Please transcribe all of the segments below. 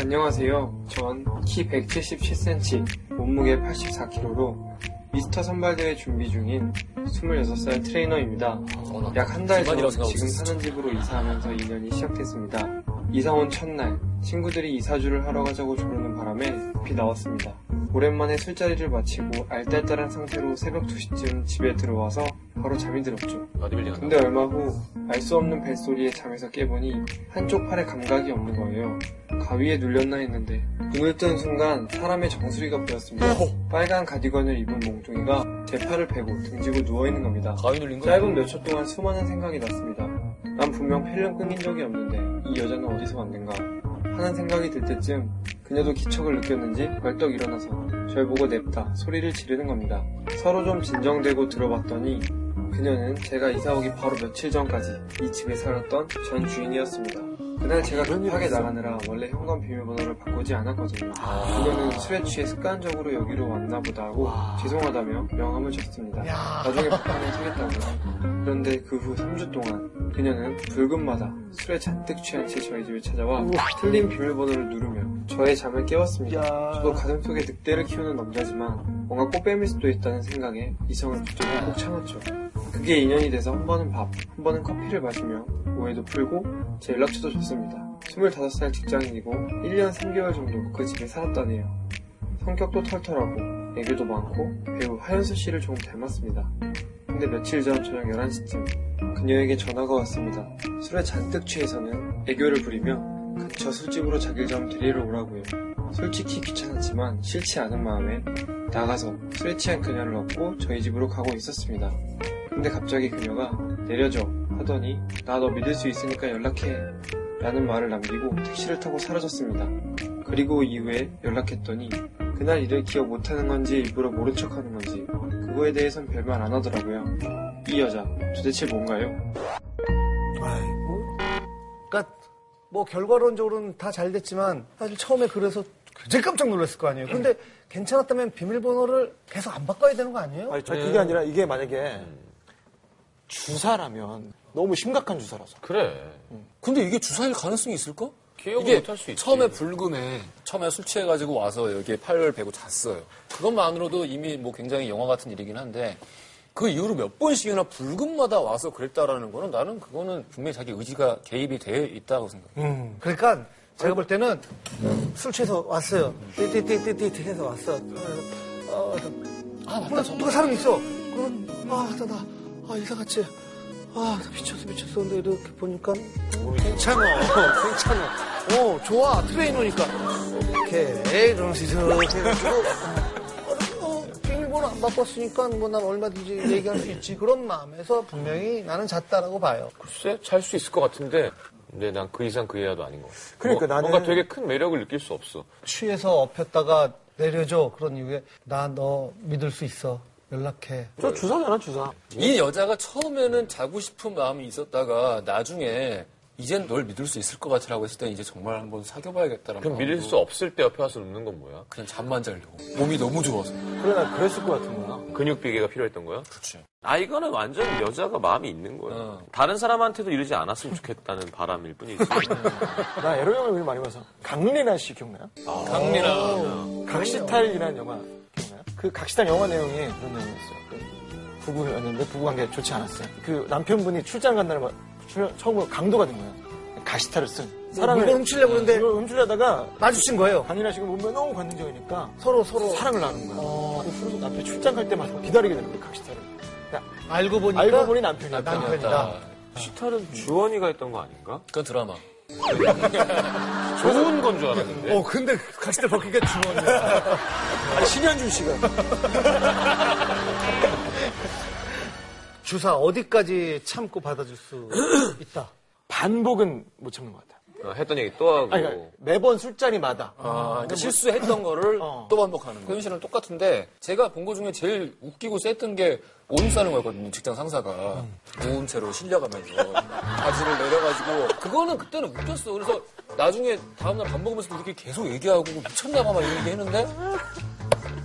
안녕하세요. 전 키 177cm, 몸무게 84kg로 미스터 선발대회 준비 중인 26살 트레이너입니다. 약 한 달 전 지금. 사는 집으로 이사하면서 2년이 시작됐습니다. 이사 온 첫날 친구들이 이사주를 하러 가자고 조르는 바람에 비 나왔습니다. 오랜만에 술자리를 마치고 알딸딸한 상태로 새벽 2시쯤 집에 들어와서 바로 잠이 들었죠. 근데 얼마 후 알 수 없는 벨소리에 잠에서 깨보니 한쪽 팔에 감각이 없는 거예요. 가위에 눌렸나 했는데 눈을 뜬 순간 사람의 정수리가 보였습니다. 빨간 가디건을 입은 몽둥이가 제 팔을 베고 등지고 누워있는 겁니다. 가위 눌린 거? 짧은 몇 초 동안 수많은 생각이 났습니다. 난 분명 필름 끊긴 적이 없는데 이 여자는 어디서 왔는가 하는 생각이 들 때쯤 그녀도 기척을 느꼈는지 벌떡 일어나서 절 보고 냅다 소리를 지르는 겁니다. 서로 좀 진정되고 들어봤더니 그녀는 제가 이사 오기 바로 며칠 전까지 이 집에 살았던 전 주인이었습니다. 그날 제가 급하게 나가느라 원래 현관 비밀번호를 바꾸지 않았거든요. 그녀는 술에 취해 습관적으로 여기로 왔나 보다 하고 죄송하다며 명함을 줬습니다. 나중에 바꾸면 사겠다고요. 그런데 그 후 3주 동안 그녀는 붉은마다 술에 잔뜩 취한 채 저희 집에 찾아와 틀린 비밀번호를 누르며 저의 잠을 깨웠습니다. 저도 가슴속에 늑대를 키우는 남자지만 뭔가 꽃뱀일 수도 있다는 생각에 이성을 붙들고 꼭 참았죠. 그게 인연이 돼서 한 번은 밥, 한 번은 커피를 마시며 오해도 풀고 제 연락처도 줬습니다. 25살 직장인이고 1년 3개월 정도 그 집에 살았다네요. 성격도 털털하고 애교도 많고 배우 하연수 씨를 조금 닮았습니다. 근데 며칠 전 저녁 11시쯤 그녀에게 전화가 왔습니다. 술에 잔뜩 취해서는 애교를 부리며 근처 술집으로 자기를 좀 데리러 오라고요. 솔직히 귀찮았지만 싫지 않은 마음에 나가서 술에 취한 그녀를 얻고 저희 집으로 가고 있었습니다. 근데 갑자기 그녀가 내려줘 하더니 나 너 믿을 수 있으니까 연락해 라는 말을 남기고 택시를 타고 사라졌습니다. 그리고 이후에 연락했더니 그날 일을 기억 못하는 건지 일부러 모른 척하는 건지 그거에 대해선 별말 안 하더라고요. 이 여자 도대체 뭔가요? 아이고. 그러니까 뭐 결과론적으로는 다 잘 됐지만 사실 처음에 그래서 굉장히 깜짝 놀랐을 거 아니에요. 근데 괜찮았다면 비밀번호를 계속 안 바꿔야 되는 거 아니에요? 아니, 저 그게 아니라 이게 만약에 주사라면 너무 심각한 주사라서. 그래. 근데 이게 주사일 가능성이 있을까? 기억을 못할 수 있지. 처음에 불금에 처음에 술 취해가지고 와서 여기에 팔을 베고 잤어요. 그것만으로도 이미 뭐 굉장히 영화 같은 일이긴 한데 그 이후로 몇 번씩이나 불금마다 와서 그랬다라는 거는 나는 그거는 분명히 자기 의지가 개입이 돼 있다고 생각해. 음, 그러니까 제가 볼 때는 술 취해서 왔어요. 띠띠띠띠띠 해서 왔어. 어, 아 누가, 누가 사람 있어. 그럼 아, 나, 나, 아, 이사같이. 아, 나 미쳤어, 미쳤어. 근데 이렇게 보니까 괜찮아, 괜찮아. 어, 좋아. 트레이너니까. 오케이. 이러면서 이렇게 해가지고. 어, 어, 비밀번호 안 바꿨으니까 뭐 난 얼마든지 얘기할 수 있지. 그런 마음에서 분명히 나는 잤다라고 봐요. 글쎄, 잘 수 있을 것 같은데. 근데 난 그 이상 그 이하도 아닌 것 같아. 그러니까 뭐, 나는- 뭔가 되게 큰 매력을 느낄 수 없어. 취해서 엎혔다가 내려줘. 그런 이유에 나 너 믿을 수 있어. 연락해. 저 주사잖아, 주사. 이 여자가 처음에는 자고 싶은 마음이 있었다가 나중에 이젠 널 믿을 수 있을 것 같으라고 했을 때 이제 정말 한번 사귀어봐야겠다라는 그럼 믿을 마음으로 수 없을 때 옆에 와서 눕는 건 뭐야? 그냥 잠만 자려고 몸이 너무 좋아서 그래, 나 그랬을 것 같은 거야. 근육 비계가 필요했던 거야? 그렇지 아 이거는 완전 여자가 마음이 있는 거예요. 어. 다른 사람한테도 이러지 않았으면 좋겠다는 바람일 뿐이지. 나 에로 영화를 많이 봐서. 강리나 씨 기억나요? 강민아 각시탈이라는 영화? 그 각시탈 영화 내용이 그런 내용이었어요. 그 부부였는데 부부 관계 좋지 않았어요. 그 남편분이 출장 간 날에 막 출- 처음으로 강도가 된 거예요. 가시탈을 쓴. 물건 훔치려고 그러는데 이걸 훔치려다가 마주친 거예요. 씨가 몸매 너무 관능적이니까 서로 서로 사랑을 나눈 거야. 그래서 남편이 출장 갈 때마다 기다리게 되는 거야, 각시탈을. 알고 보니까 알고 보니 남편이야. 남편이다. 시탈은 주원이가 했던 거 아닌가? 그건 드라마 좋은 건 줄 알았는데. 어 근데 같이 때 벗기가 주원이야. 아니, 신현준 씨가. 주사 어디까지 참고 받아줄 수 있다. 반복은 못 참는 것 같아. 어, 했던 얘기 또 하고. 아니, 그러니까 매번 술자리마다. 아, 그러니까 실수했던 거를 어. 또 반복하는 거. 현실은 똑같은데 제가 본 거 중에 제일 웃기고 셌던 게 오줌 싸는 거였거든요. 직장 상사가 누운 채로 실려가면서 바지를 내려가지고 그거는 그때는 웃겼어. 그래서 나중에 다음날 밥 먹으면서 이렇게 계속 얘기하고 미쳤나봐 막 이런 얘기 했는데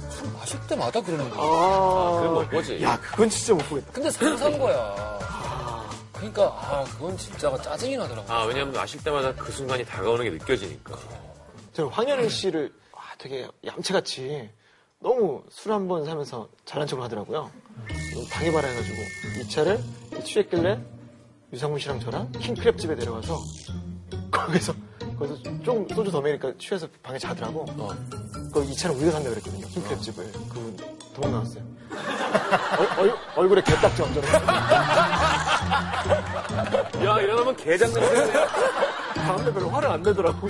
술 마실 때마다 그러는 거야. 아, 그건 못 보지. 야, 그건 진짜 못 보겠다. 근데 상사인 거야. 그러니까 아 그건 진짜 짜증이 나더라고. 아, 왜냐면 마실 때마다 그 순간이 다가오는 게 느껴지니까. 제가 황현희 씨를 와, 되게 얌체같이 너무 술 한 번 사면서 잘난 척을 하더라고요. 당해봐라 해가지고 이 차를 취했길래 유상문 씨랑 저랑 킹크랩 집에 내려가서 거기서 거기서 좀 소주 더 먹으니까 취해서 방에 자더라고. 그이 차를 우리가 산다 그랬거든요. 킹크랩 집을 그 도망 나왔어요. 얼, 얼굴에 개딱지 얹어놓고 야, 이러면 개장 냄새. 다음날 별로 화를 안 내더라고.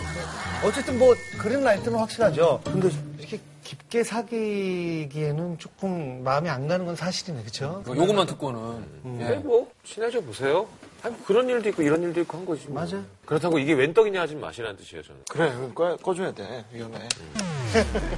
어쨌든 뭐 그런 라이트는 확실하죠. 근데 이렇게 깊게 사귀기에는 조금 마음이 안 가는 건 사실이네, 그쵸? 뭐 요것만 듣고는. 예. 네, 뭐, 친해져 보세요. 아니, 뭐 그런 일도 있고 이런 일도 있고 한 거지. 뭐. 맞아. 그렇다고 이게 웬 떡이냐 하지 마시라는 뜻이에요, 저는. 그래, 꺼, 꺼줘야 돼. 위험해.